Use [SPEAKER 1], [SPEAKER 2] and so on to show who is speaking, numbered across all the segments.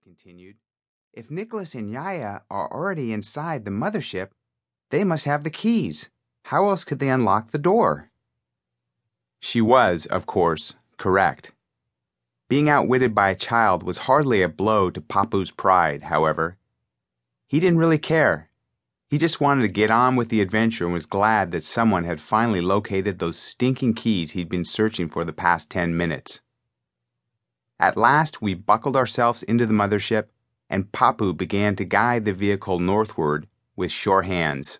[SPEAKER 1] Continued. If Nicholas and Yaya are already inside the mothership, they must have the keys. How else could they unlock the door? She was, of course, correct. Being outwitted by a child was hardly a blow to Papu's pride, however. He didn't really care. He just wanted to get on with the adventure and was glad that someone had finally located those stinking keys he'd been searching for the past ten minutes. At last, we buckled ourselves into the mothership, and Papu began to guide the vehicle northward with sure hands.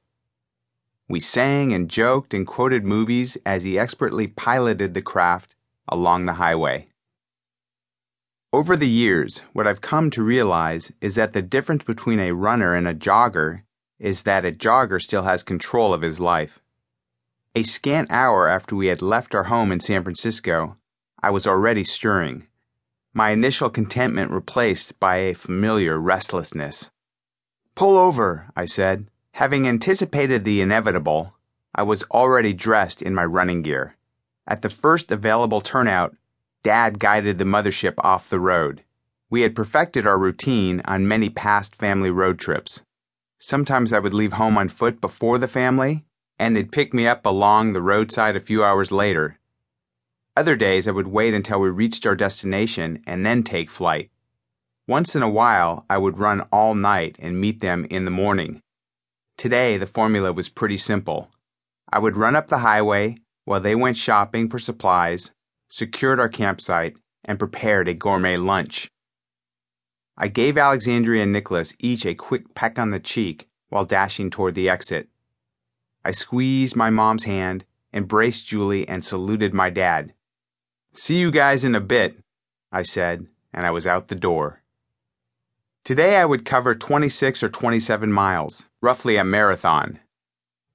[SPEAKER 1] We sang and joked and quoted movies as he expertly piloted the craft along the highway. Over the years, what I've come to realize is that the difference between a runner and a jogger is that a jogger still has control of his life. A scant hour after we had left our home in San Francisco, I was already stirring, my initial contentment replaced by a familiar restlessness. Pull over, I said. Having anticipated the inevitable, I was already dressed in my running gear. At the first available turnout, Dad guided the mothership off the road. We had perfected our routine on many past family road trips. Sometimes I would leave home on foot before the family, and they'd pick me up along the roadside a few hours later. Other days I would wait until we reached our destination and then take flight. Once in a while, I would run all night and meet them in the morning. Today, the formula was pretty simple. I would run up the highway while they went shopping for supplies, secured our campsite, and prepared a gourmet lunch. I gave Alexandria and Nicholas each a quick peck on the cheek while dashing toward the exit. I squeezed my mom's hand, embraced Julie, and saluted my dad. See you guys in a bit, I said, and I was out the door. Today I would cover 26 or 27 miles, roughly a marathon.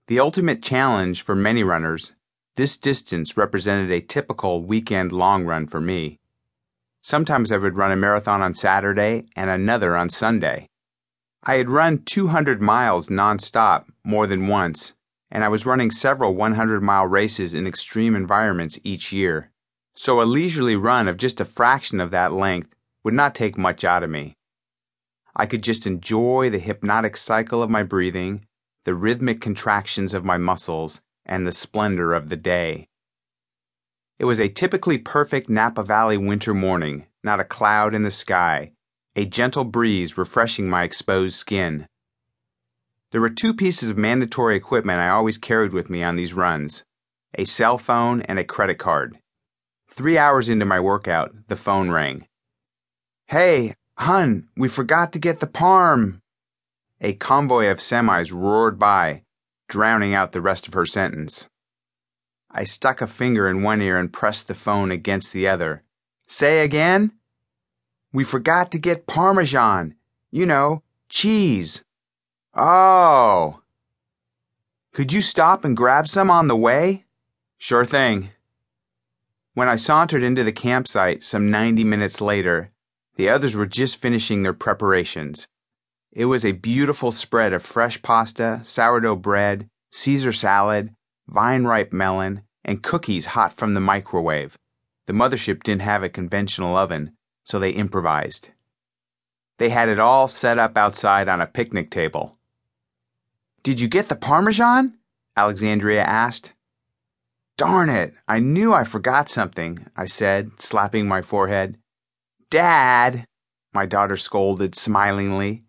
[SPEAKER 1] The ultimate challenge for many runners, this distance represented a typical weekend long run for me. Sometimes I would run a marathon on Saturday and another on Sunday. I had run 200 miles nonstop more than once, and I was running several 100 mile races in extreme environments each year. So a leisurely run of just a fraction of that length would not take much out of me. I could just enjoy the hypnotic cycle of my breathing, the rhythmic contractions of my muscles, and the splendor of the day. It was a typically perfect Napa Valley winter morning, not a cloud in the sky, a gentle breeze refreshing my exposed skin. There were two pieces of mandatory equipment I always carried with me on these runs a cell phone and a credit card. Three hours into my workout, the phone rang. Hey, Hun, we forgot to get the parm. A convoy of semis roared by, drowning out the rest of her sentence. I stuck a finger in one ear and pressed the phone against the other. Say again? We forgot to get Parmesan. You know, cheese. Oh. Could you stop and grab some on the way? Sure thing. When I sauntered into the campsite some 90 minutes later, the others were just finishing their preparations. It was a beautiful spread of fresh pasta, sourdough bread, Caesar salad, vine ripe melon, and cookies hot from the microwave. The mothership didn't have a conventional oven, so they improvised. They had it all set up outside on a picnic table. Did you get the Parmesan? Alexandria asked. Darn it, I knew I forgot something, I said, slapping my forehead. Dad, my daughter scolded smilingly,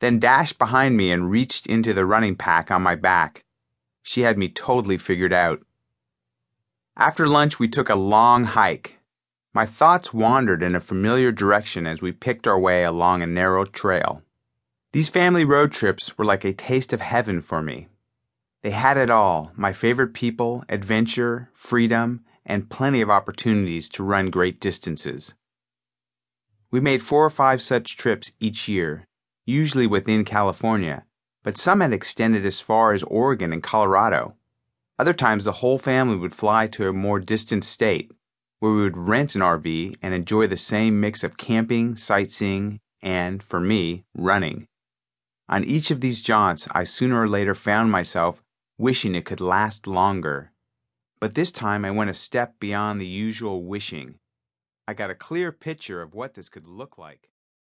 [SPEAKER 1] then dashed behind me and reached into the running pack on my back. She had me totally figured out. After lunch, we took a long hike. My thoughts wandered in a familiar direction as we picked our way along a narrow trail. These family road trips were like a taste of heaven for me. They had it all my favorite people, adventure, freedom, and plenty of opportunities to run great distances. We made four or five such trips each year, usually within California, but some had extended as far as Oregon and Colorado. Other times, the whole family would fly to a more distant state, where we would rent an RV and enjoy the same mix of camping, sightseeing, and, for me, running. On each of these jaunts, I sooner or later found myself wishing it could last longer. But this time I went a step beyond the usual wishing I got a clear picture of what this could look like.